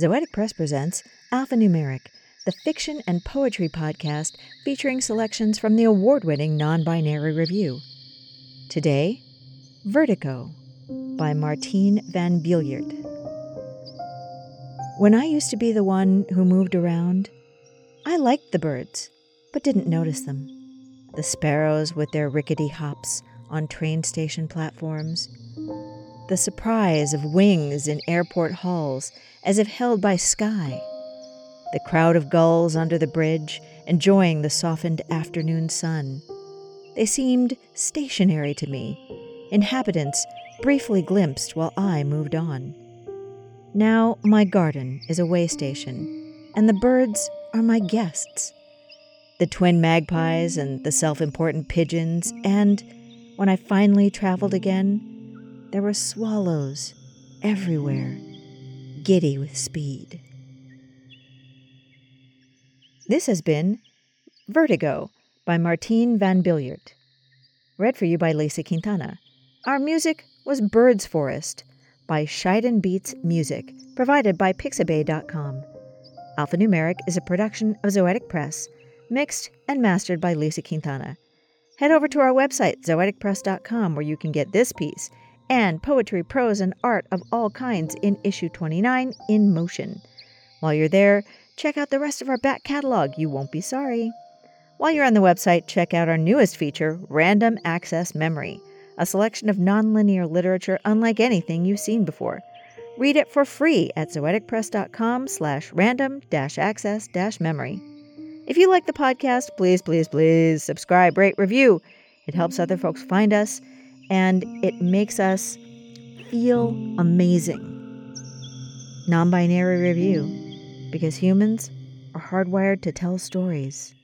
Zoetic Press presents Alphanumeric, the fiction and poetry podcast featuring selections from the award winning non binary review. Today, Vertigo by Martine van Bijlert. When I used to be the one who moved around, I liked the birds, but didn't notice them. The sparrows with their rickety hops on train station platforms, the surprise of wings in airport halls as if held by sky, the crowd of gulls under the bridge enjoying the softened afternoon sun. They seemed stationary to me, inhabitants briefly glimpsed while I moved on. Now my garden is a way station, and the birds are my guests. The twin magpies and the self important pigeons, and when I finally traveled again, there were swallows everywhere, giddy with speed. This has been Vertigo by Martine van Bijlert. Read for you by Lisa Quintana. Our music was Birds Forest by Scheiden Beats Music, provided by Pixabay.com. Alphanumeric is a production of Zoetic Press, mixed and mastered by Lisa Quintana. Head over to our website, zoeticpress.com, where you can get this piece and poetry, prose, and art of all kinds in issue 29 in motion. While you're there, check out the rest of our back catalog. You won't be sorry. While you're on the website, check out our newest feature, Random Access Memory, a selection of nonlinear literature unlike anything you've seen before. Read it for free at zoeticpress.com slash random dash access dash memory. If you like the podcast, please, please, please subscribe, rate, review. It helps other folks find us and it makes us feel amazing. Non binary review, because humans are hardwired to tell stories.